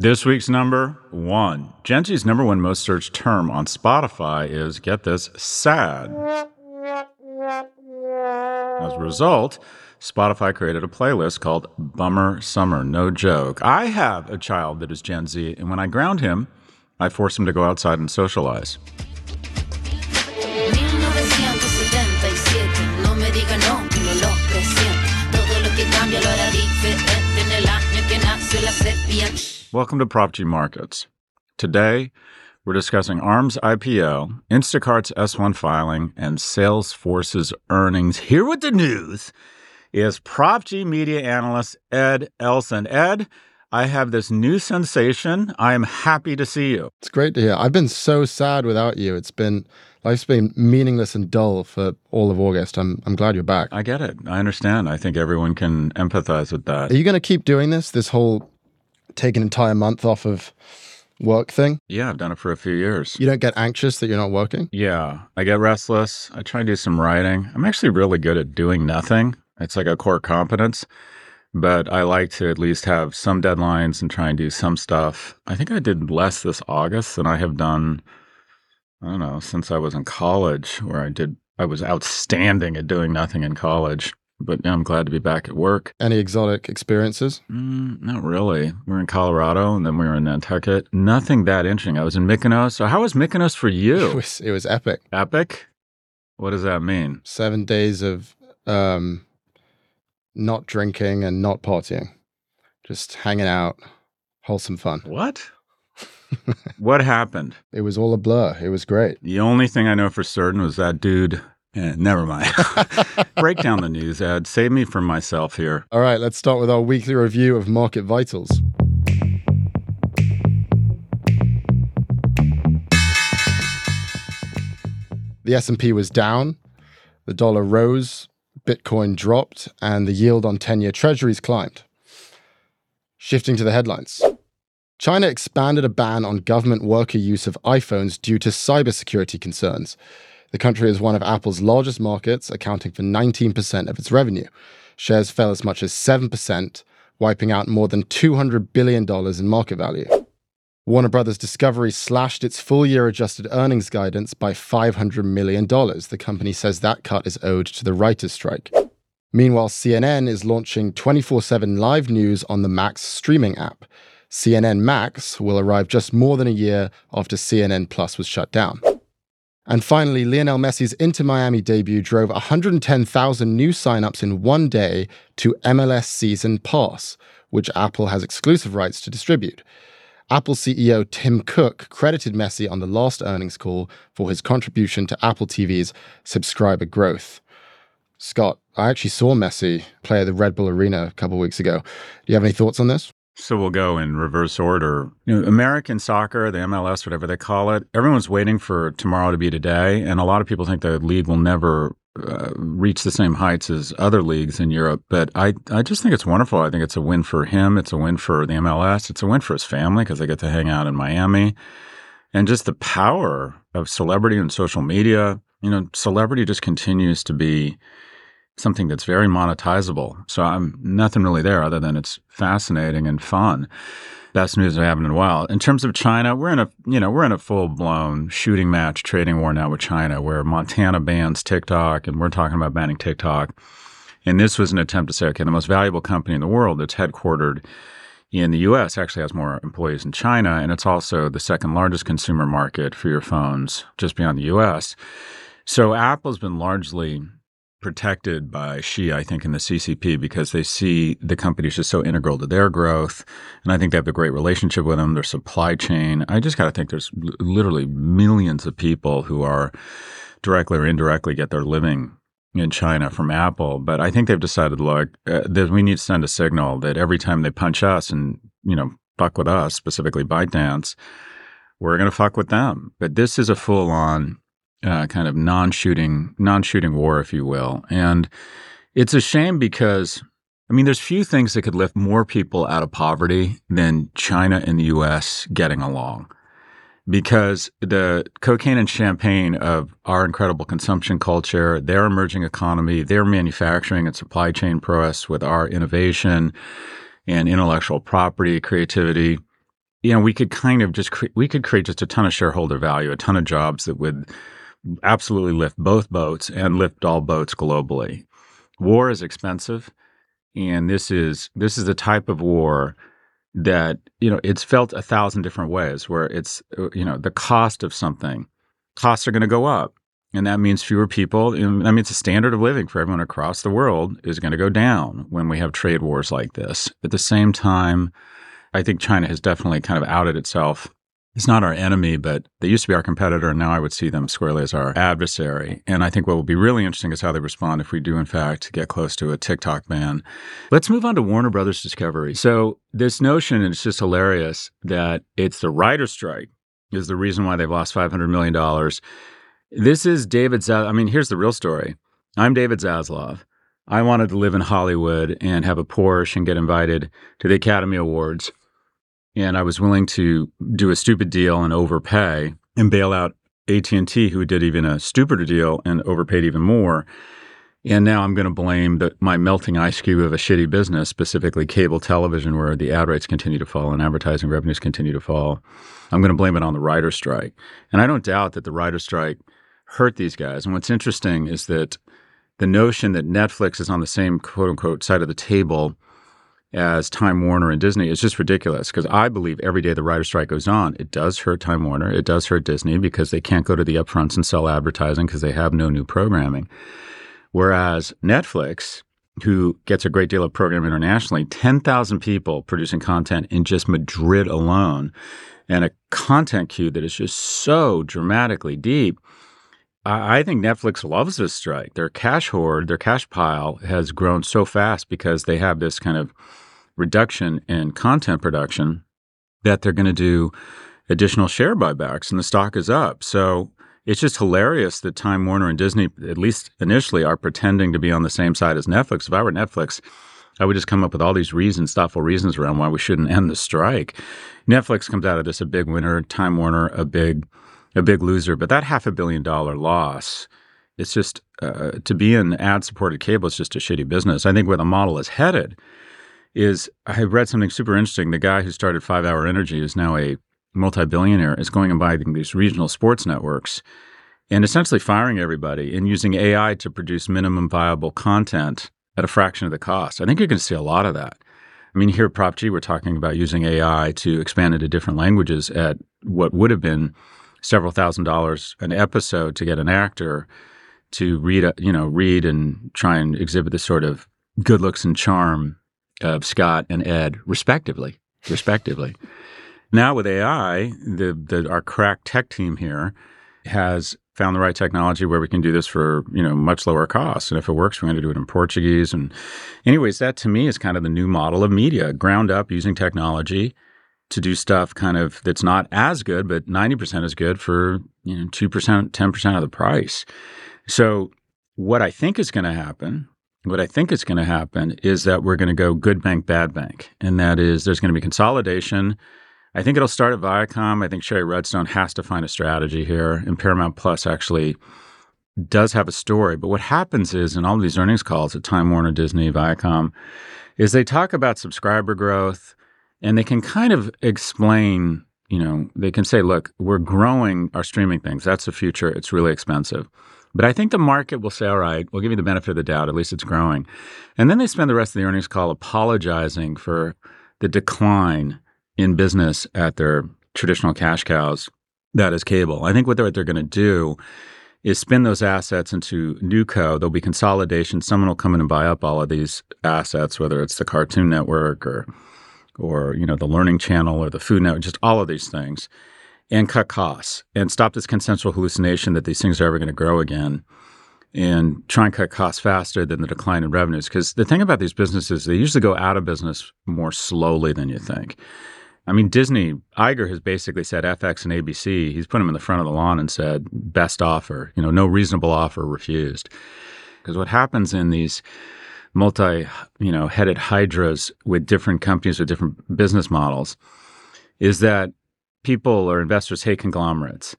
This week's number one. Gen Z's number one most searched term on Spotify is, get this, sad. As a result, Spotify created a playlist called Bummer Summer. No joke. I have a child that is Gen Z, and when I ground him, I force him to go outside and socialize. 1977, no me diga no, que no lo presiento. Todo lo que cambia lo hará diferente en el año que nació la sepia. Welcome to Prof G Markets. Today, we're discussing ARM's IPO, Instacart's S1 filing, and Salesforce's earnings. Here with the news is Prof G media analyst Ed Elson. Ed, I have this new sensation. I am happy to see you. It's great to hear. I've been so sad without you. It's been life's been meaningless and dull for all of August. I'm I'm glad you're back. I get it. I understand. I think everyone can empathize with that. Are you going to keep doing this? This whole take an entire month off of work thing? Yeah, I've done it for a few years. You don't get anxious that you're not working? Yeah, I get restless. I try to do some writing. I'm actually really good at doing nothing. It's like a core competence, but I like to at least have some deadlines and try and do some stuff. I think I did less this August than I have done, I don't know, since I was in college, where I did, I was outstanding at doing nothing in college. But yeah, I'm glad to be back at work. Any exotic experiences? Mm, not really. We were in Colorado and then we were in Nantucket. Nothing that interesting. I was in Mykonos. So how was Mykonos for It you? was it was epic. Epic? What does that mean? Seven days of um, not drinking and not partying, just hanging out, wholesome fun. What? what happened? It was all a blur. It was great. The only thing I know for certain was that dude. Eh, never mind. Break down the news, Ed. Save me from myself here. All right, let's start with our weekly review of market vitals. The S&P was down, the dollar rose, Bitcoin dropped, and the yield on 10-year treasuries climbed. Shifting to the headlines. China expanded a ban on government worker use of iPhones due to cybersecurity concerns. The country is one of Apple's largest markets, accounting for 19% of its revenue. Shares fell as much as 7%, wiping out more than $200 billion in market value. Warner Brothers Discovery slashed its full year adjusted earnings guidance by $500 million. The company says that cut is owed to the writers' strike. Meanwhile, CNN is launching 24 7 live news on the Max streaming app. CNN Max will arrive just more than a year after CNN Plus was shut down. And finally, Lionel Messi's Inter Miami debut drove 110,000 new signups in one day to MLS Season Pass, which Apple has exclusive rights to distribute. Apple CEO Tim Cook credited Messi on the last earnings call for his contribution to Apple TV's subscriber growth. Scott, I actually saw Messi play at the Red Bull Arena a couple weeks ago. Do you have any thoughts on this? So we'll go in reverse order. You know, American soccer, the MLS, whatever they call it, everyone's waiting for tomorrow to be today. And a lot of people think the league will never uh, reach the same heights as other leagues in Europe. But I, I just think it's wonderful. I think it's a win for him. It's a win for the MLS. It's a win for his family because they get to hang out in Miami. And just the power of celebrity and social media. You know, celebrity just continues to be something that's very monetizable. So I'm nothing really there other than it's fascinating and fun. Best news I have in a while. In terms of China, we're in a you know we're in a full blown shooting match trading war now with China, where Montana bans TikTok, and we're talking about banning TikTok. And this was an attempt to say, okay, the most valuable company in the world that's headquartered in the US actually has more employees in China, and it's also the second largest consumer market for your phones just beyond the US. So Apple's been largely protected by Xi, I think, in the CCP because they see the company is just so integral to their growth. And I think they have a great relationship with them, their supply chain. I just got to think there's literally millions of people who are directly or indirectly get their living in China from Apple. But I think they've decided, look, uh, that we need to send a signal that every time they punch us and, you know, fuck with us, specifically ByteDance, we're going to fuck with them. But this is a full on uh, kind of non-shooting non-shooting war, if you will, and it's a shame because I mean, there's few things that could lift more people out of poverty than China and the U.S. getting along. Because the cocaine and champagne of our incredible consumption culture, their emerging economy, their manufacturing and supply chain prowess with our innovation and intellectual property, creativity, you know, we could kind of just cre- we could create just a ton of shareholder value, a ton of jobs that would absolutely lift both boats and lift all boats globally. War is expensive, and this is this is the type of war that you know it's felt a thousand different ways. Where it's uh, you know the cost of something, costs are going to go up, and that means fewer people. That means the standard of living for everyone across the world is going to go down when we have trade wars like this. At the same time, I think China has definitely kind of outed itself it's not our enemy, but they used to be our competitor, and now I would see them squarely as our adversary. And I think what will be really interesting is how they respond if we do, in fact, get close to a TikTok ban. Let's move on to Warner Brothers Discovery. So, this notion, and it's just hilarious, that it's the writer's strike is the reason why they've lost $500 million. This is David Zaslav. I mean, here's the real story I'm David Zaslav. I wanted to live in Hollywood and have a Porsche and get invited to the Academy Awards and I was willing to do a stupid deal and overpay and bail out AT&T who did even a stupider deal and overpaid even more. And now I'm going to blame the, my melting ice cube of a shitty business, specifically cable television, where the ad rates continue to fall and advertising revenues continue to fall. I'm going to blame it on the writer strike. And I don't doubt that the writer strike hurt these guys. And what's interesting is that the notion that Netflix is on the same quote unquote side of the table as Time Warner and Disney is just ridiculous because I believe every day the writer strike goes on, it does hurt Time Warner, it does hurt Disney because they can't go to the upfronts and sell advertising because they have no new programming. Whereas Netflix, who gets a great deal of program internationally, 10,000 people producing content in just Madrid alone, and a content queue that is just so dramatically deep. I think Netflix loves this strike. Their cash hoard, their cash pile has grown so fast because they have this kind of reduction in content production that they're going to do additional share buybacks and the stock is up. So it's just hilarious that Time Warner and Disney, at least initially, are pretending to be on the same side as Netflix. If I were Netflix, I would just come up with all these reasons, thoughtful reasons around why we shouldn't end the strike. Netflix comes out of this a big winner, Time Warner a big a big loser. But that half a billion dollar loss, it's just uh, to be in ad supported cable is just a shitty business. I think where the model is headed is I read something super interesting. The guy who started Five Hour Energy is now a multi billionaire, is going and buying these regional sports networks and essentially firing everybody and using AI to produce minimum viable content at a fraction of the cost. I think you're going to see a lot of that. I mean, here at Prof G, we're talking about using AI to expand into different languages at what would have been several thousand dollars an episode to get an actor to read, uh, you know, read and try and exhibit the sort of good looks and charm of Scott and Ed, respectively, respectively. now with AI, the, the our crack tech team here has found the right technology where we can do this for you know much lower costs and if it works we're going to do it in portuguese and anyways that to me is kind of the new model of media ground up using technology to do stuff kind of that's not as good, but 90% is good for, you know, 2%, 10% of the price. So what I think is going to happen, what I think is going to happen is that we're going to go good bank, bad bank. And that is there's going to be consolidation. I think it'll start at Viacom. I think Shari Redstone has to find a strategy here. And Paramount Plus actually does have a story. But what happens is in all of these earnings calls at Time Warner, Disney, Viacom, is they talk about subscriber growth and they can kind of explain, you know, they can say, look, we're growing our streaming things. That's the future. It's really expensive. But I think the market will say, all right, we'll give you the benefit of the doubt. At least it's growing. And then they spend the rest of the earnings call apologizing for the decline in business at their traditional cash cows, that is cable. I think what they're, they're going to do is spin those assets into NewCo. There'll be consolidation. Someone will come in and buy up all of these assets, whether it's the Cartoon Network or, or you know, the Learning Channel or the Food Network, just all of these things, and cut costs and stop this consensual hallucination that these things are ever going to grow again, and try and cut costs faster than the decline in revenues. Because the thing about these businesses, they usually go out of business more slowly than you think. I mean, Disney, Iger has basically said FX and ABC, he's put them in the front of the lawn and said, best offer, you know, no reasonable offer refused. Because what happens in these multi, you know, headed hydras with different companies with different business models is that people or investors hate conglomerates.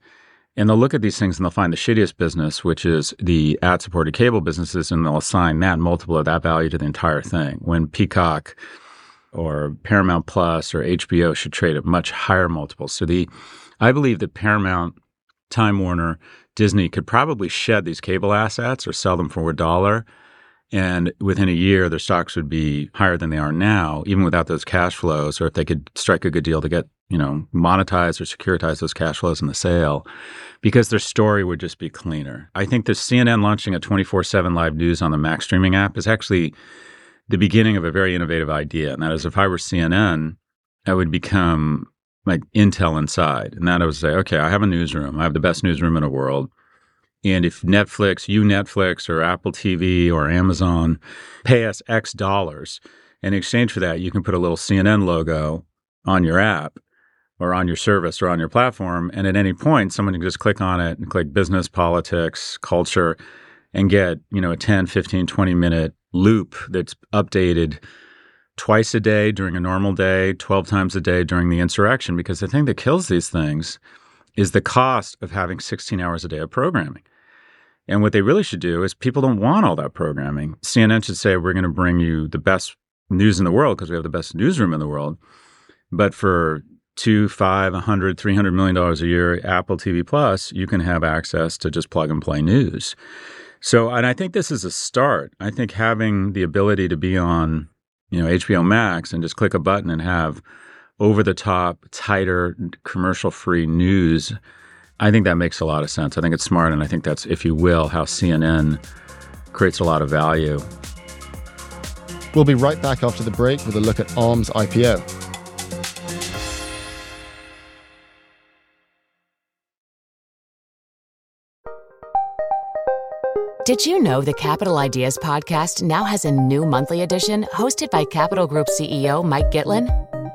And they'll look at these things and they'll find the shittiest business, which is the ad supported cable businesses, and they'll assign that multiple of that value to the entire thing. When Peacock or Paramount Plus or HBO should trade at much higher multiples. So the I believe that Paramount, Time Warner, Disney could probably shed these cable assets or sell them for a dollar. And within a year, their stocks would be higher than they are now, even without those cash flows, or if they could strike a good deal to get, you know, monetize or securitize those cash flows in the sale, because their story would just be cleaner. I think the CNN launching a 24 7 live news on the Max streaming app is actually the beginning of a very innovative idea. And that is if I were CNN, I would become like Intel inside. And that I would say, okay, I have a newsroom. I have the best newsroom in the world. And if Netflix, you Netflix or Apple TV or Amazon pay us X dollars, in exchange for that, you can put a little CNN logo on your app or on your service or on your platform. And at any point, someone can just click on it and click business, politics, culture, and get, you know, a 10, 15, 20 minute loop that's updated twice a day during a normal day, 12 times a day during the insurrection. Because the thing that kills these things is the cost of having 16 hours a day of programming. And what they really should do is people don't want all that programming. CNN should say, we're going to bring you the best news in the world because we have the best newsroom in the world. But for two, five, a hundred, three hundred million dollars a year, Apple TV Plus, you can have access to just plug and play news. So, and I think this is a start. I think having the ability to be on, you know, HBO Max and just click a button and have over the top, tighter, commercial free news, I think that makes a lot of sense. I think it's smart. And I think that's, if you will, how CNN creates a lot of value. We'll be right back after the break with a look at ARM's IPO. Did you know the Capital Ideas podcast now has a new monthly edition hosted by Capital Group CEO Mike Gitlin?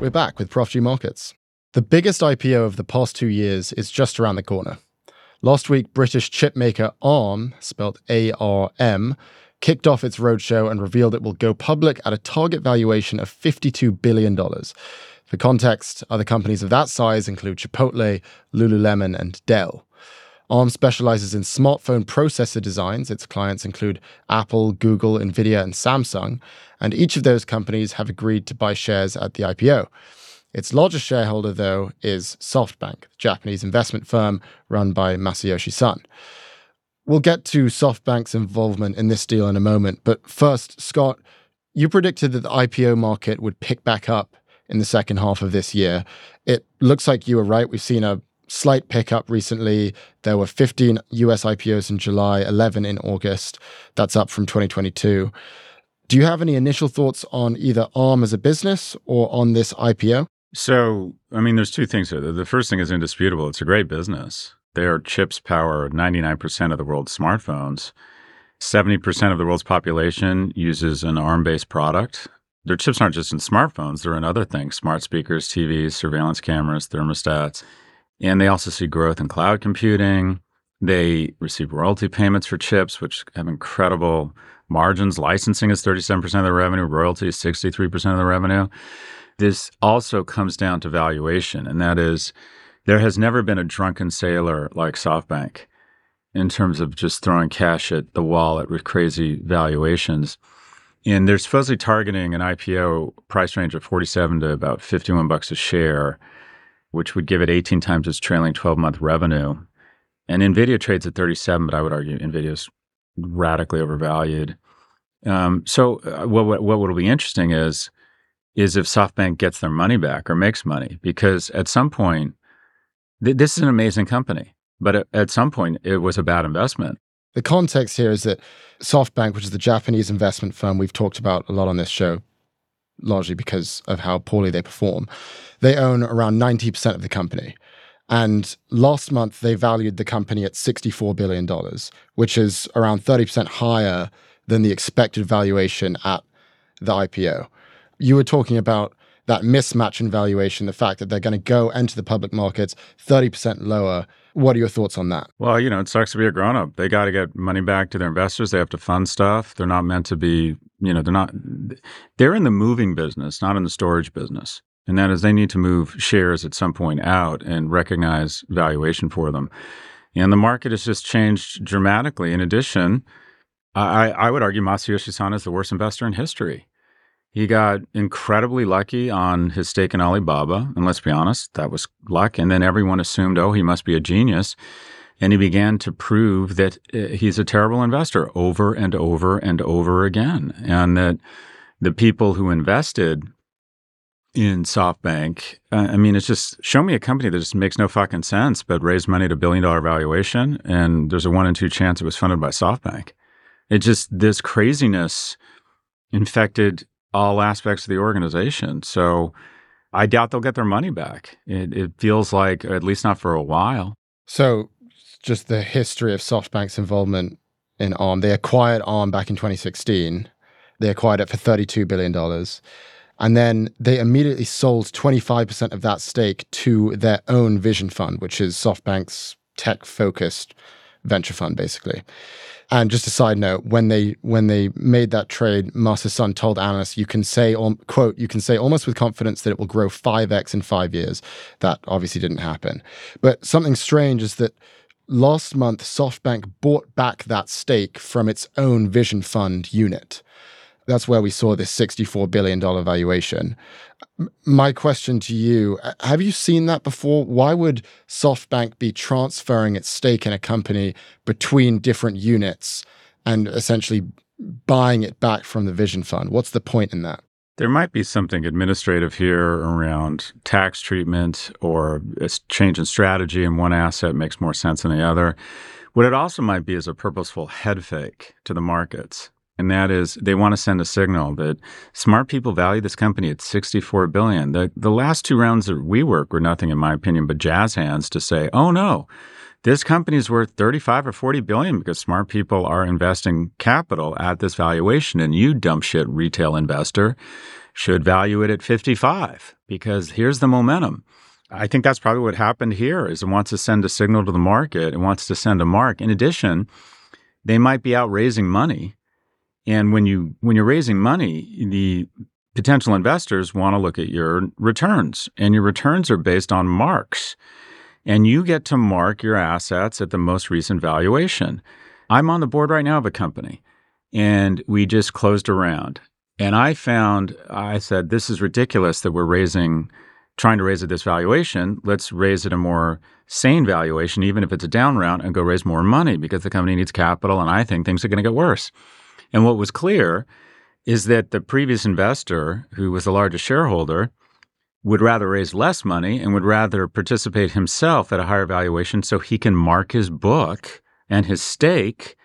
We're back with Prof Markets. The biggest IPO of the past two years is just around the corner. Last week, British chipmaker ARM, spelled A R M, kicked off its roadshow and revealed it will go public at a target valuation of $52 billion. For context, other companies of that size include Chipotle, Lululemon, and Dell. ARM specializes in smartphone processor designs. Its clients include Apple, Google, Nvidia, and Samsung, and each of those companies have agreed to buy shares at the IPO. Its largest shareholder, though, is SoftBank, the Japanese investment firm run by Masayoshi Son. We'll get to SoftBank's involvement in this deal in a moment. But first, Scott, you predicted that the IPO market would pick back up in the second half of this year. It looks like you were right. We've seen a slight pickup recently. There were 15 US IPOs in July, 11 in August. That's up from 2022. Do you have any initial thoughts on either ARM as a business or on this IPO? So, I mean, there's two things here. The first thing is indisputable. It's a great business. Their chips power 99% of the world's smartphones. 70% of the world's population uses an ARM based product. Their chips aren't just in smartphones, they're in other things smart speakers, TVs, surveillance cameras, thermostats. And they also see growth in cloud computing. They receive royalty payments for chips, which have incredible margins. Licensing is 37% of the revenue, royalty is 63% of the revenue. This also comes down to valuation, and that is there has never been a drunken sailor like SoftBank in terms of just throwing cash at the wall at crazy valuations. And they're supposedly targeting an IPO price range of 47 to about 51 bucks a share which would give it 18 times its trailing 12 month revenue. And NVIDIA trades at 37, but I would argue NVIDIA is radically overvalued. Um, so uh, what, what, what will be interesting is is if SoftBank gets their money back or makes money, because at some point, th- this is an amazing company, but at, at some point it was a bad investment. The context here is that SoftBank, which is the Japanese investment firm we've talked about a lot on this show, largely because of how poorly they perform. They own around 90% of the company. And last month, they valued the company at $64 billion, which is around 30% higher than the expected valuation at the IPO. You were talking about that mismatch in valuation, the fact that they're going to go enter the public markets 30% lower. What are your thoughts on that? Well, you know, it sucks to be a grown up. They got to get money back to their investors. They have to fund stuff. They're not meant to be, you know, they're not, they're in the moving business, not in the storage business. And that is they need to move shares at some point out and recognize valuation for them. And the market has just changed dramatically. In addition, I, I would argue Masayoshi Son is the worst investor in history. He got incredibly lucky on his stake in Alibaba. And let's be honest, that was luck. And then everyone assumed, oh, he must be a genius. And he began to prove that uh, he's a terrible investor over and over and over again. And that the people who invested in SoftBank, uh, I mean, it's just show me a company that just makes no fucking sense, but raised money at a billion dollar valuation. And there's a one in two chance it was funded by SoftBank. It just, this craziness infected all aspects of the organization. So I doubt they'll get their money back. It, it feels like, at least not for a while. So, just the history of SoftBank's involvement in ARM. They acquired ARM back in 2016. They acquired it for $32 billion. And then they immediately sold 25% of that stake to their own vision fund, which is SoftBank's tech focused venture fund, basically. And just a side note, when they when they made that trade, Masa Son told analysts, "You can say, quote, you can say almost with confidence that it will grow five x in five years." That obviously didn't happen. But something strange is that last month, SoftBank bought back that stake from its own Vision Fund unit. That's where we saw this $64 billion valuation. My question to you uh, have you seen that before? Why would SoftBank be transferring its stake in a company between different units and essentially buying it back from the Vision Fund? What's the point in that? There might be something administrative here around tax treatment or a change in strategy, and one asset makes more sense than the other. What it also might be is a purposeful head fake to the markets and that is they want to send a signal that smart people value this company at 64 billion. The the last two rounds of WeWork were nothing in my opinion but jazz hands to say, "Oh no, this company is worth 35 or 40 billion because smart people are investing capital at this valuation and you dumb shit retail investor should value it at 55 because here's the momentum." I think that's probably what happened here is it wants to send a signal to the market. It wants to send a mark. In addition, they might be out raising money and when you when you're raising money, the potential investors want to look at your returns, and your returns are based on marks. And you get to mark your assets at the most recent valuation. I'm on the board right now of a company, and we just closed a round. And I found, I said, this is ridiculous that we're raising trying to raise at this valuation. Let's raise it a more sane valuation, even if it's a down round, and go raise more money because the company needs capital. And I think things are going to get worse. And what was clear is that the previous investor, who was the largest shareholder, would rather raise less money and would rather participate himself at a higher valuation so he can mark his book and his stake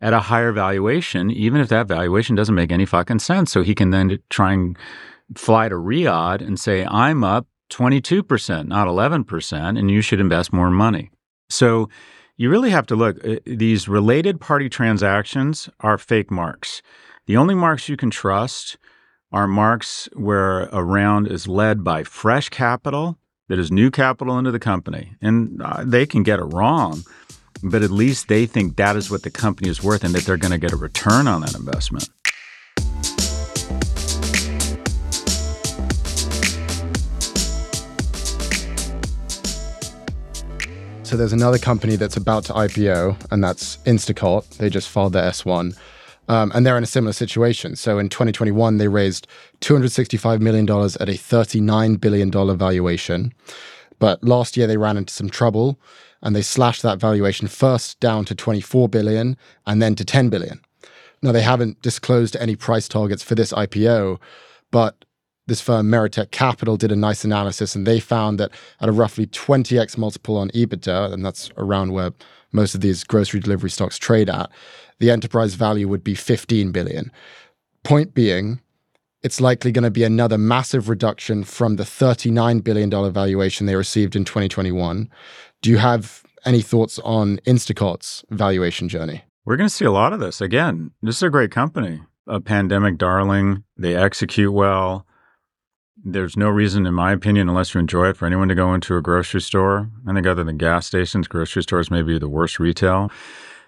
at a higher valuation, even if that valuation doesn't make any fucking sense. So he can then try and fly to Riyadh and say, I'm up 22%, not 11%, and you should invest more money. So you really have to look, uh, these related party transactions are fake marks. The only marks you can trust are marks where a round is led by fresh capital that is new capital into the company. And uh, they can get it wrong, but at least they think that is what the company is worth and that they're going to get a return on that investment. So there's another company that's about to IPO, and that's Instacart. They just filed their S1. Um, and they're in a similar situation. So in 2021, they raised $265 million at a $39 billion valuation. But last year, they ran into some trouble and they slashed that valuation first down to 24 billion and then to 10 billion. Now, they haven't disclosed any price targets for this IPO, but this firm, Meritech Capital, did a nice analysis and they found that at a roughly 20x multiple on EBITDA, and that's around where most of these grocery delivery stocks trade at, the enterprise value would be 15 billion. Point being, it's likely going to be another massive reduction from the $39 billion valuation they received in 2021. Do you have any thoughts on Instacart's valuation journey? We're going to see a lot of this. Again, this is a great company, a pandemic darling. They execute well there's no reason, in my opinion, unless you enjoy it, for anyone to go into a grocery store. I think other than gas stations, grocery stores may be the worst retail.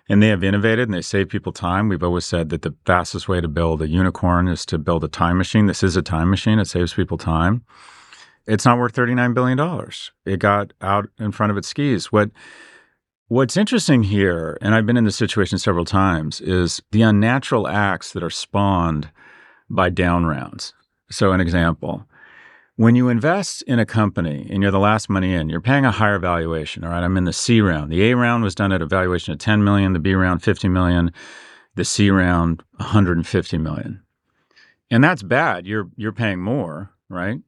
And they have innovated and they save people time. We've always said that the fastest way to build a unicorn is to build a time machine. This is a time machine. It saves people time. It's not worth $39 billion. It got out in front of its skis. What What's interesting here, and I've been in this situation several times, is the unnatural acts that are spawned by down rounds. So, an example when you invest in a company and you're the last money in, you're paying a higher valuation. All right, I'm in the C round. The A round was done at a valuation of 10 million, the B round 50 million, the C round 150 million. And that's bad. You're you're paying more, right?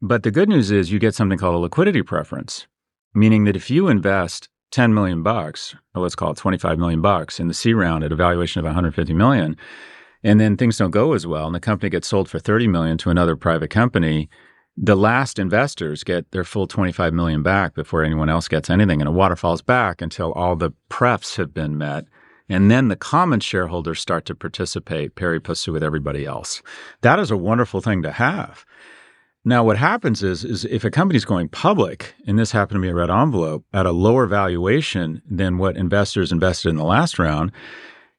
But the good news is you get something called a liquidity preference, meaning that if you invest 10 million bucks, or let's call it 25 million bucks in the C round at a valuation of 150 million, and then things don't go as well and the company gets sold for 30 million to another private company, the last investors get their full 25 million back before anyone else gets anything and it waterfalls back until all the prefs have been met and then the common shareholders start to participate pari passu with everybody else. That is a wonderful thing to have. Now what happens is is if a company's going public and this happened to be a red envelope at a lower valuation than what investors invested in the last round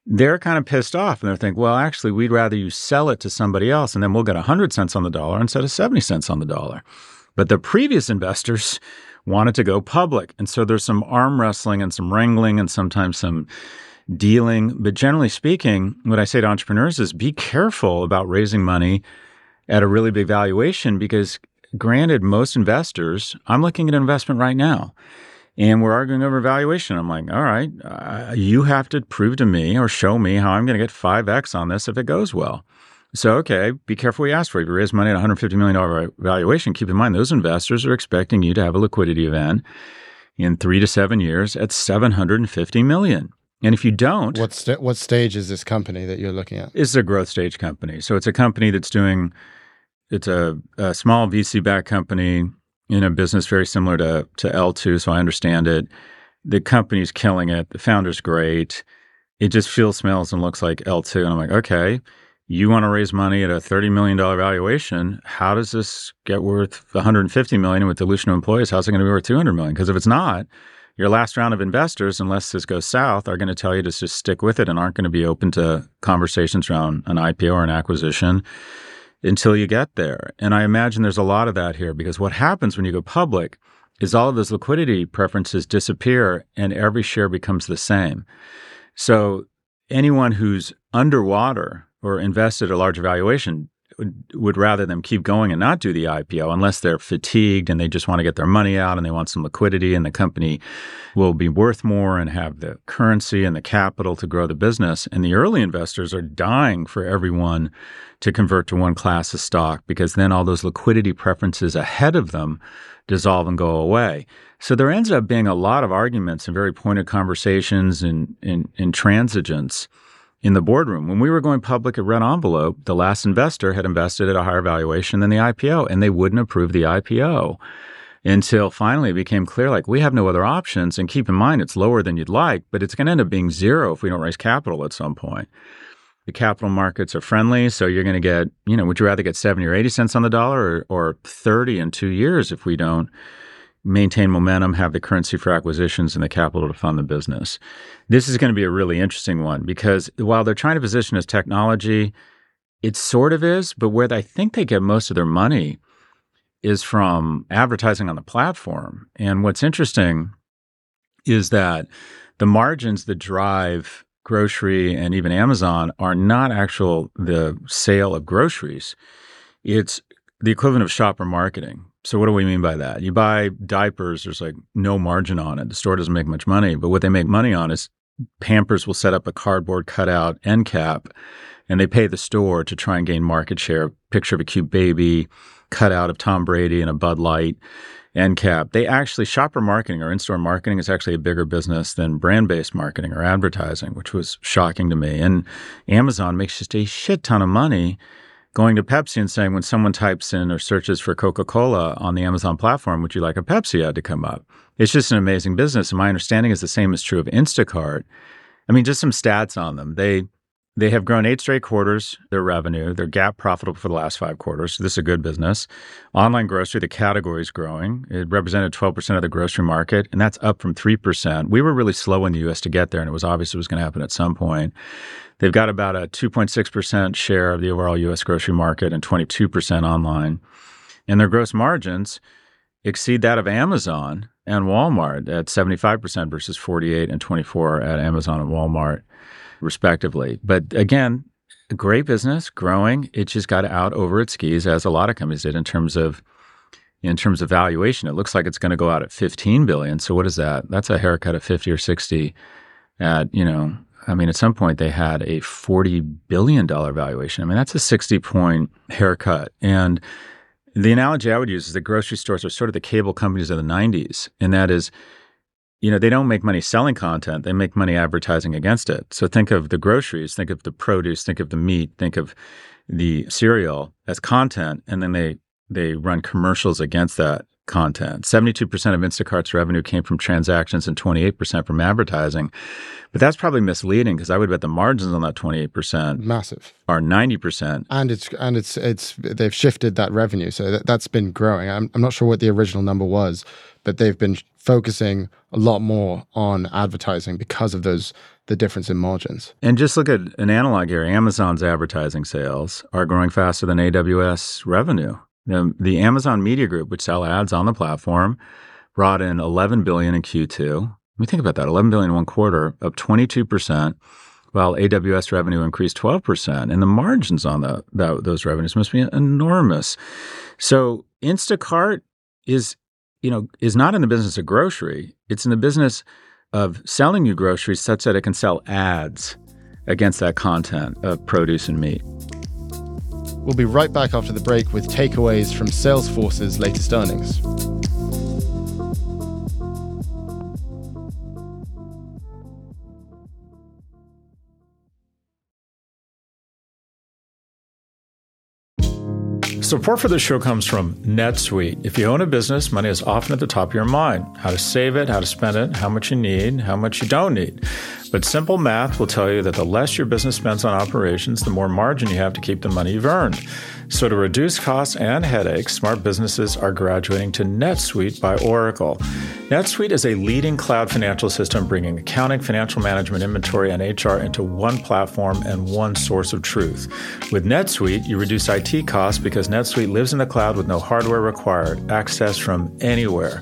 they're kind of pissed off and they're thinking, well, actually, we'd rather you sell it to somebody else and then we'll get 100 cents on the dollar instead of 70 cents on the dollar. But the previous investors wanted to go public. And so there's some arm wrestling and some wrangling and sometimes some dealing. But generally speaking, what I say to entrepreneurs is be careful about raising money at a really big valuation because, granted, most investors, I'm looking at an investment right now and we're arguing over valuation. I'm like, all right, uh, you have to prove to me or show me how I'm going to get 5x on this if it goes well. So, okay, be careful what you ask for. If you raise money at $150 million valuation, keep in mind those investors are expecting you to have a liquidity event in three to seven years at 750 million. And if you don't, what st- what stage is this company that you're looking at? It's a growth stage company. So it's a company that's doing. It's a, a small VC backed company in a business very similar to to L2, so I understand it. The company's killing it. The founder's great. It just feels, smells, and looks like L2. And I'm like, okay, you want to raise money at a $30 million valuation. How does this get worth 150 million with dilution of employees? How's it going to be worth $200 million? Because if it's not, your last round of investors, unless this goes south, are going to tell you to just stick with it and aren't going to be open to conversations around an IPO or an acquisition until you get there. And I imagine there's a lot of that here because what happens when you go public is all of those liquidity preferences disappear and every share becomes the same. So anyone who's underwater or invested a large valuation would rather them keep going and not do the IPO unless they're fatigued and they just want to get their money out and they want some liquidity and the company will be worth more and have the currency and the capital to grow the business. And the early investors are dying for everyone to convert to one class of stock because then all those liquidity preferences ahead of them dissolve and go away. So there ends up being a lot of arguments and very pointed conversations and, and, and in the boardroom. When we were going public at Red Envelope, the last investor had invested at a higher valuation than the IPO, and they wouldn't approve the IPO until finally it became clear like we have no other options. And keep in mind, it's lower than you'd like, but it's going to end up being zero if we don't raise capital at some point. The capital markets are friendly, so you're going to get, you know, would you rather get 70 or 80 cents on the dollar or, or 30 in two years if we don't maintain momentum, have the currency for acquisitions and the capital to fund the business. This is going to be a really interesting one because while they're trying to position as technology, it sort of is, but where I think they get most of their money is from advertising on the platform. And what's interesting is that the margins that drive grocery and even Amazon are not actual the sale of groceries. It's the equivalent of shopper marketing. So what do we mean by that? You buy diapers, there's like no margin on it. The store doesn't make much money, but what they make money on is Pampers will set up a cardboard cutout end cap and they pay the store to try and gain market share. Picture of a cute baby, cutout of Tom Brady and a Bud Light end cap. They actually shopper marketing or in-store marketing is actually a bigger business than brand-based marketing or advertising, which was shocking to me. And Amazon makes just a shit ton of money going to Pepsi and saying when someone types in or searches for Coca Cola on the Amazon platform, would you like a Pepsi ad to come up? It's just an amazing business. And my understanding is the same is true of Instacart. I mean, just some stats on them. They they have grown eight straight quarters, their revenue. They're GAAP profitable for the last five quarters. So this is a good business. Online grocery, the category is growing. It represented 12% of the grocery market, and that's up from 3%. We were really slow in the US to get there, and it was obvious it was going to happen at some point. They've got about a 2.6% share of the overall US grocery market and 22% online. And their gross margins exceed that of Amazon and Walmart at 75% versus 48 and 24 at Amazon and Walmart respectively. But again, great business, growing. It just got out over its skis, as a lot of companies did in terms of in terms of valuation. It looks like it's going to go out at 15 billion. So what is that? That's a haircut of 50 or 60 at, you know, I mean, at some point they had a $40 billion valuation. I mean, that's a 60 point haircut. And the analogy I would use is that grocery stores are sort of the cable companies of the 90s. And that is, you know, they don't make money selling content, they make money advertising against it. So think of the groceries, think of the produce, think of the meat, think of the cereal as content, and then they they run commercials against that content. 72% of Instacart's revenue came from transactions and 28% from advertising. But that's probably misleading because I would bet the margins on that 28% massive are 90%. And it's and it's it's they've shifted that revenue. So that, that's been growing. I'm I'm not sure what the original number was, but they've been focusing a lot more on advertising because of those the difference in margins. And just look at an analog here. Amazon's advertising sales are growing faster than AWS revenue. The, the Amazon Media Group, which sell ads on the platform, brought in 11 billion in Q2. Let me think about that. 11 billion in one quarter, up 22%, while AWS revenue increased 12%. And the margins on the, those revenues must be enormous. So Instacart is you know, is not in the business of grocery. It's in the business of selling you groceries such that it can sell ads against that content of produce and meat. We'll be right back after the break with takeaways from Salesforce's latest earnings. Support for this show comes from NetSuite. If you own a business, money is often at the top of your mind. How to save it, how to spend it, how much you need, how much you don't need. But simple math will tell you that the less your business spends on operations, the more margin you have to keep the money you've earned. So, to reduce costs and headaches, smart businesses are graduating to NetSuite by Oracle. NetSuite is a leading cloud financial system bringing accounting, financial management, inventory, and HR into one platform and one source of truth. With NetSuite, you reduce IT costs because NetSuite lives in the cloud with no hardware required, access from anywhere.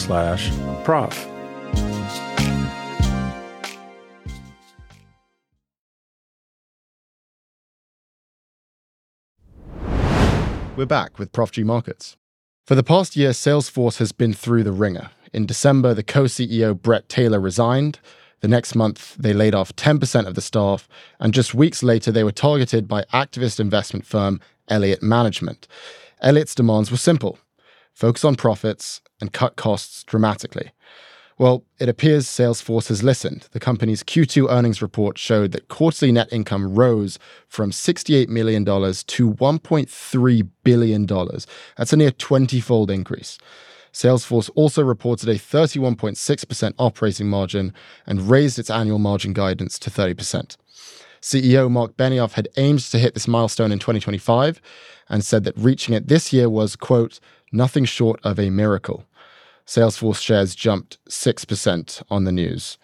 slash prof. We're back with Prof G Markets. For the past year, Salesforce has been through the ringer. In December, the co CEO Bret Taylor resigned. The next month, they laid off 10% of the staff. And just weeks later, they were targeted by activist investment firm Elliott Management. Elliott's demands were simple focus on profits and cut costs dramatically. Well, it appears Salesforce has listened. The company's Q2 earnings report showed that quarterly net income rose from $68 million to $1.3 billion. That's a near 20 fold increase. Salesforce also reported a 31.6% operating margin and raised its annual margin guidance to 30%. CEO Marc Benioff had aimed to hit this milestone in 2025 and said that reaching it this year was, quote, nothing short of a miracle. Salesforce shares jumped 6% on the news.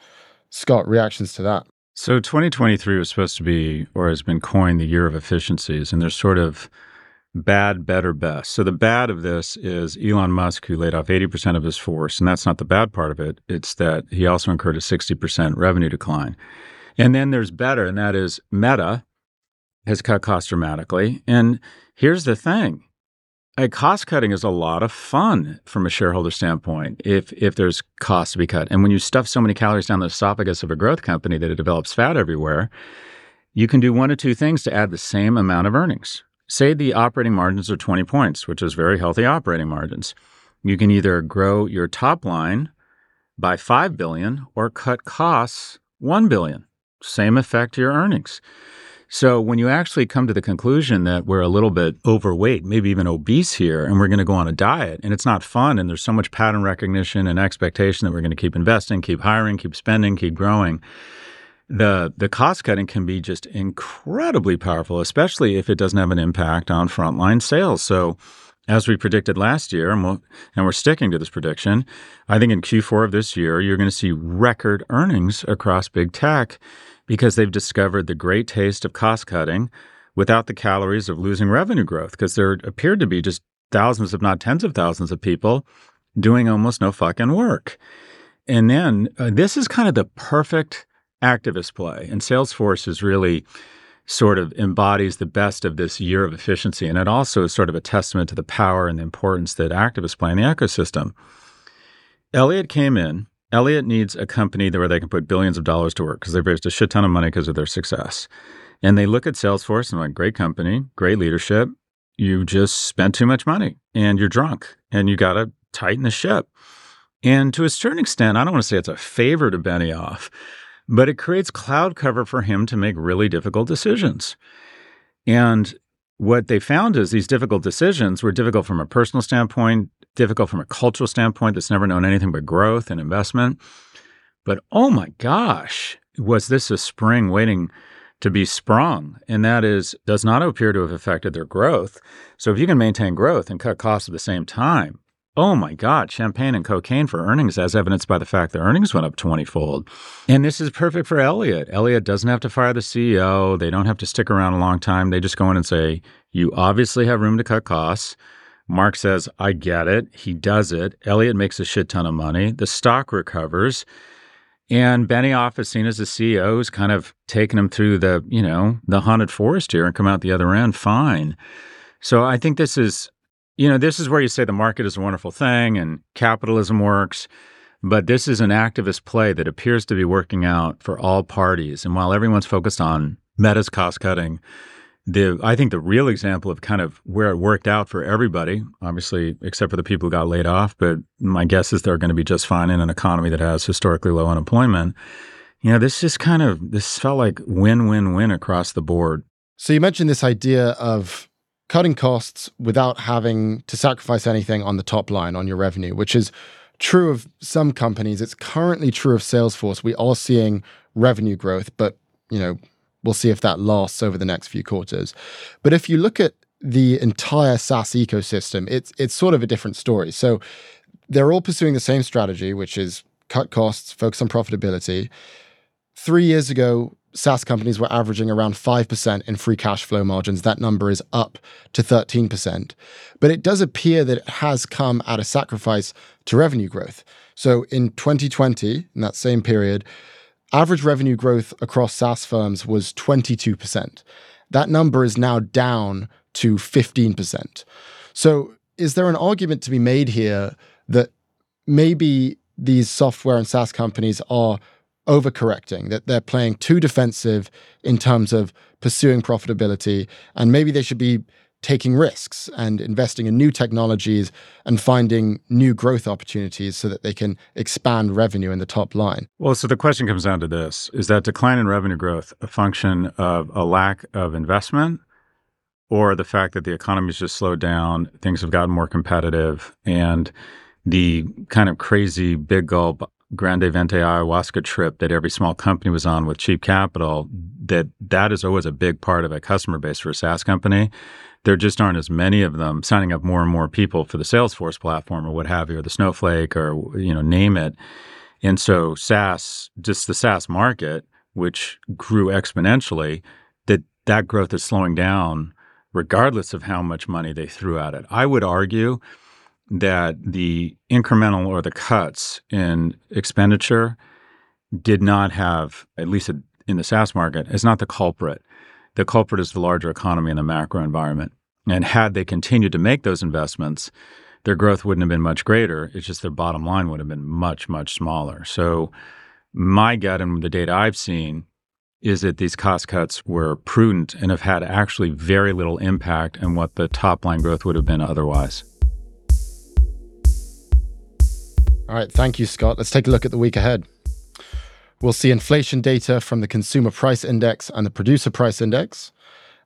Scott, reactions to that? So 2023 was supposed to be, or has been coined, the year of efficiencies, and there's sort of bad, better, best. So the bad of this is Elon Musk, who laid off 80% of his force, and that's not the bad part of it. It's that he also incurred a 60% revenue decline. And then there's better, and that is Meta has cut costs dramatically. And here's the thing a cost cutting is a lot of fun from a shareholder standpoint if if there's costs to be cut. And when you stuff so many calories down the esophagus of a growth company that it develops fat everywhere, you can do one of two things to add the same amount of earnings. Say the operating margins are 20 points, which is very healthy operating margins. You can either grow your top line by 5 billion or cut costs 1 billion. Same effect to your earnings. So when you actually come to the conclusion that we're a little bit overweight, maybe even obese here, and we're going to go on a diet, and it's not fun, and there's so much pattern recognition and expectation that we're going to keep investing, keep hiring, keep spending, keep growing. The the cost cutting can be just incredibly powerful, especially if it doesn't have an impact on frontline sales. So as we predicted last year, and, we'll, and we're sticking to this prediction, I think in Q4 of this year, you're going to see record earnings across big tech because they've discovered the great taste of cost cutting without the calories of losing revenue growth because there appeared to be just thousands, if not tens of thousands of people doing almost no fucking work. And then uh, this is kind of the perfect activist play. And Salesforce is really sort of embodies the best of this year of efficiency. And it also is sort of a testament to the power and the importance that activists play in the ecosystem. Elliott came in Elliott needs a company where they can put billions of dollars to work because they've raised a shit ton of money because of their success. And they look at Salesforce and like, great company, great leadership. You just spent too much money and you're drunk and you got to tighten the ship. And to a certain extent, I don't want to say it's a favor to Benioff, but it creates cloud cover for him to make really difficult decisions. And what they found is these difficult decisions were difficult from a personal standpoint, difficult from a cultural standpoint that's never known anything but growth and investment. But oh my gosh, was this a spring waiting to be sprung? And that is, does not appear to have affected their growth. So if you can maintain growth and cut costs at the same time, oh my God, champagne and cocaine for earnings, as evidenced by the fact that earnings went up 20 fold. And this is perfect for Elliott. Elliott doesn't have to fire the CEO. They don't have to stick around a long time. They just go in and say, you obviously have room to cut costs. Marc says, I get it. He does it. Elliott makes a shit ton of money. The stock recovers. And Benioff is seen as the CEO who's kind of taken him through the, you know, the haunted forest here and come out the other end fine. So I think this is you know, this is where you say the market is a wonderful thing and capitalism works. But this is an activist play that appears to be working out for all parties. And while everyone's focused on Meta's cost cutting, the I think the real example of kind of where it worked out for everybody, obviously, except for the people who got laid off, but my guess is they're going to be just fine in an economy that has historically low unemployment. You know, this just kind of this felt like win-win-win across the board. So you mentioned this idea of cutting costs without having to sacrifice anything on the top line on your revenue, which is true of some companies. It's currently true of Salesforce. We are seeing revenue growth, but you know, we'll see if that lasts over the next few quarters. But if you look at the entire SaaS ecosystem, it's it's sort of a different story. So they're all pursuing the same strategy, which is cut costs, focus on profitability. Three years ago, SaaS companies were averaging around 5% in free cash flow margins. That number is up to 13%. But it does appear that it has come at a sacrifice to revenue growth. So in 2020, in that same period, average revenue growth across SaaS firms was 22%. That number is now down to 15%. So is there an argument to be made here that maybe these software and SaaS companies are overcorrecting, that they're playing too defensive in terms of pursuing profitability, and maybe they should be taking risks and investing in new technologies and finding new growth opportunities so that they can expand revenue in the top line. Well, so the question comes down to this is that decline in revenue growth a function of a lack of investment or the fact that the economy has just slowed down, things have gotten more competitive, and the kind of crazy big gulp Grande Venti ayahuasca trip that every small company was on with cheap capital, that that is always a big part of a customer base for a SaaS company. There just aren't as many of them signing up more and more people for the Salesforce platform or what have you, or the Snowflake or you know, name it. And so SaaS, just the SaaS market, which grew exponentially, that that growth is slowing down regardless of how much money they threw at it. I would argue that the incremental or the cuts in expenditure did not have, at least in the SaaS market, is not the culprit. The culprit is the larger economy and the macro environment. And had they continued to make those investments, their growth wouldn't have been much greater. It's just their bottom line would have been much, much smaller. So, my gut and the data I've seen is that these cost cuts were prudent and have had actually very little impact on what the top line growth would have been otherwise. All right, thank you, Scott. Let's take a look at the week ahead. We'll see inflation data from the Consumer Price Index and the Producer Price Index.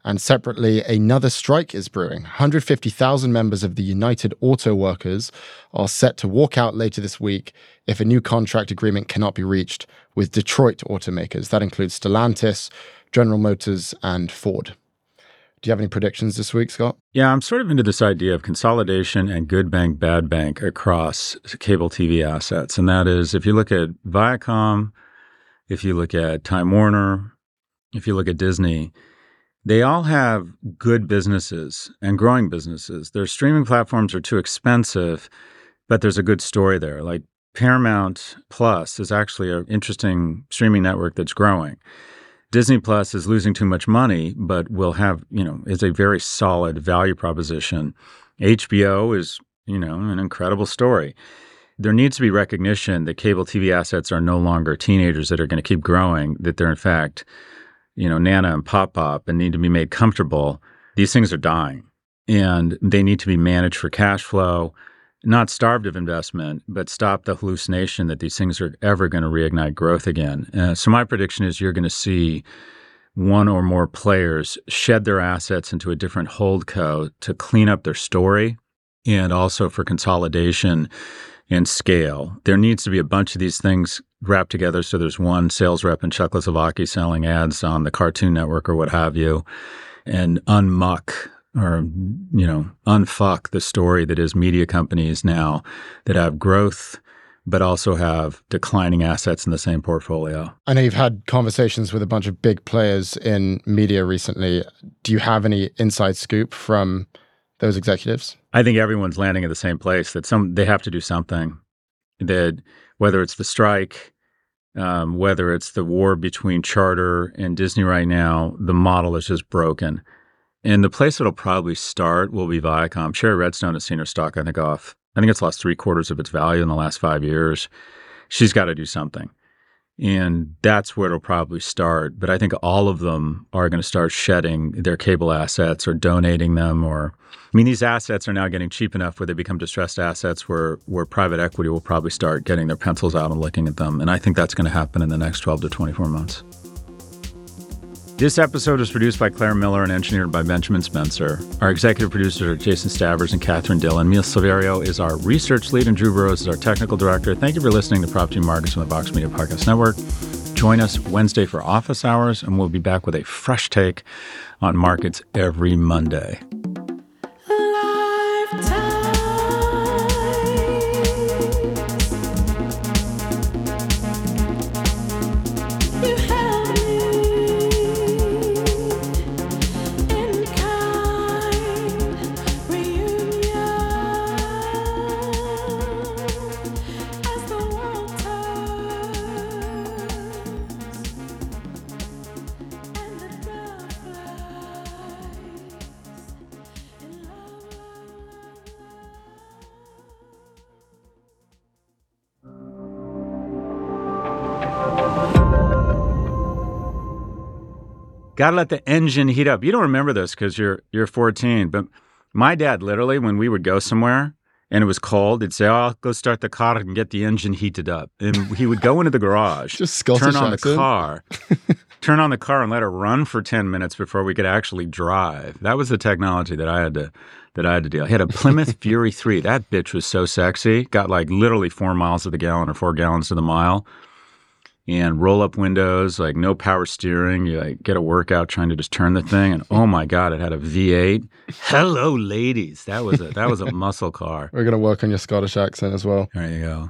And separately, another strike is brewing. 150,000 members of the United Auto Workers are set to walk out later this week if a new contract agreement cannot be reached with Detroit automakers. That includes Stellantis, General Motors, and Ford. Do you have any predictions this week, Scott? Yeah, I'm sort of into this idea of consolidation and good bank, bad bank across cable TV assets. And that is if you look at Viacom, if you look at Time Warner, if you look at Disney, they all have good businesses and growing businesses. Their streaming platforms are too expensive, but there's a good story there. Like Paramount Plus is actually an interesting streaming network that's growing. Disney Plus is losing too much money, but will have, you know, is a very solid value proposition. HBO is, you know, an incredible story. There needs to be recognition that cable TV assets are no longer teenagers that are going to keep growing, that they're in fact, you know, Nana and Pop Pop and need to be made comfortable. These things are dying and they need to be managed for cash flow not starved of investment, but stop the hallucination that these things are ever going to reignite growth again. Uh, so my prediction is you're going to see one or more players shed their assets into a different hold co to clean up their story and also for consolidation and scale. There needs to be a bunch of these things wrapped together so there's one sales rep in Czechoslovakia selling ads on the Cartoon Network or what have you and unmuck or you know unfuck the story that is media companies now that have growth but also have declining assets in the same portfolio. I know you've had conversations with a bunch of big players in media recently. Do you have any inside scoop from those executives? I think everyone's landing at the same place that some they have to do something. That whether it's the strike, um, whether it's the war between Charter and Disney right now, the model is just broken. And the place it'll probably start will be Viacom. Shari Redstone has seen her stock, I think, off. I think it's lost three quarters of its value in the last five years. She's got to do something. And that's where it'll probably start. But I think all of them are going to start shedding their cable assets or donating them. Or, I mean, these assets are now getting cheap enough where they become distressed assets where, where private equity will probably start getting their pencils out and looking at them. And I think that's going to happen in the next 12 to 24 months. This episode was produced by Claire Miller and engineered by Benjamin Spencer. Our executive producers are Jason Stavers and Catherine Dillon. Mia Silverio is our research lead, and Drew Burrows is our technical director. Thank you for listening to Prof G Markets from the Vox Media Podcast Network. Join us Wednesday for office hours, and we'll be back with a fresh take on markets every Monday. Gotta let the engine heat up. You don't remember this because you're you're 14, but my dad literally, when we would go somewhere and it was cold, he'd say, "Oh, I'll go start the car and get the engine heated up." And he would go into the garage, Just turn on the car, turn on the car, and let it run for 10 minutes before we could actually drive. That was the technology that I had to that I had to deal. I had a Plymouth Fury 3. That bitch was so sexy. Got like literally four miles to the gallon or four gallons to the mile and roll up windows, like no power steering. You like get a workout trying to just turn the thing, and oh my god, it had a V8. Hello, ladies. That was a that was a muscle car. We're going to work on your Scottish accent as well. There you go.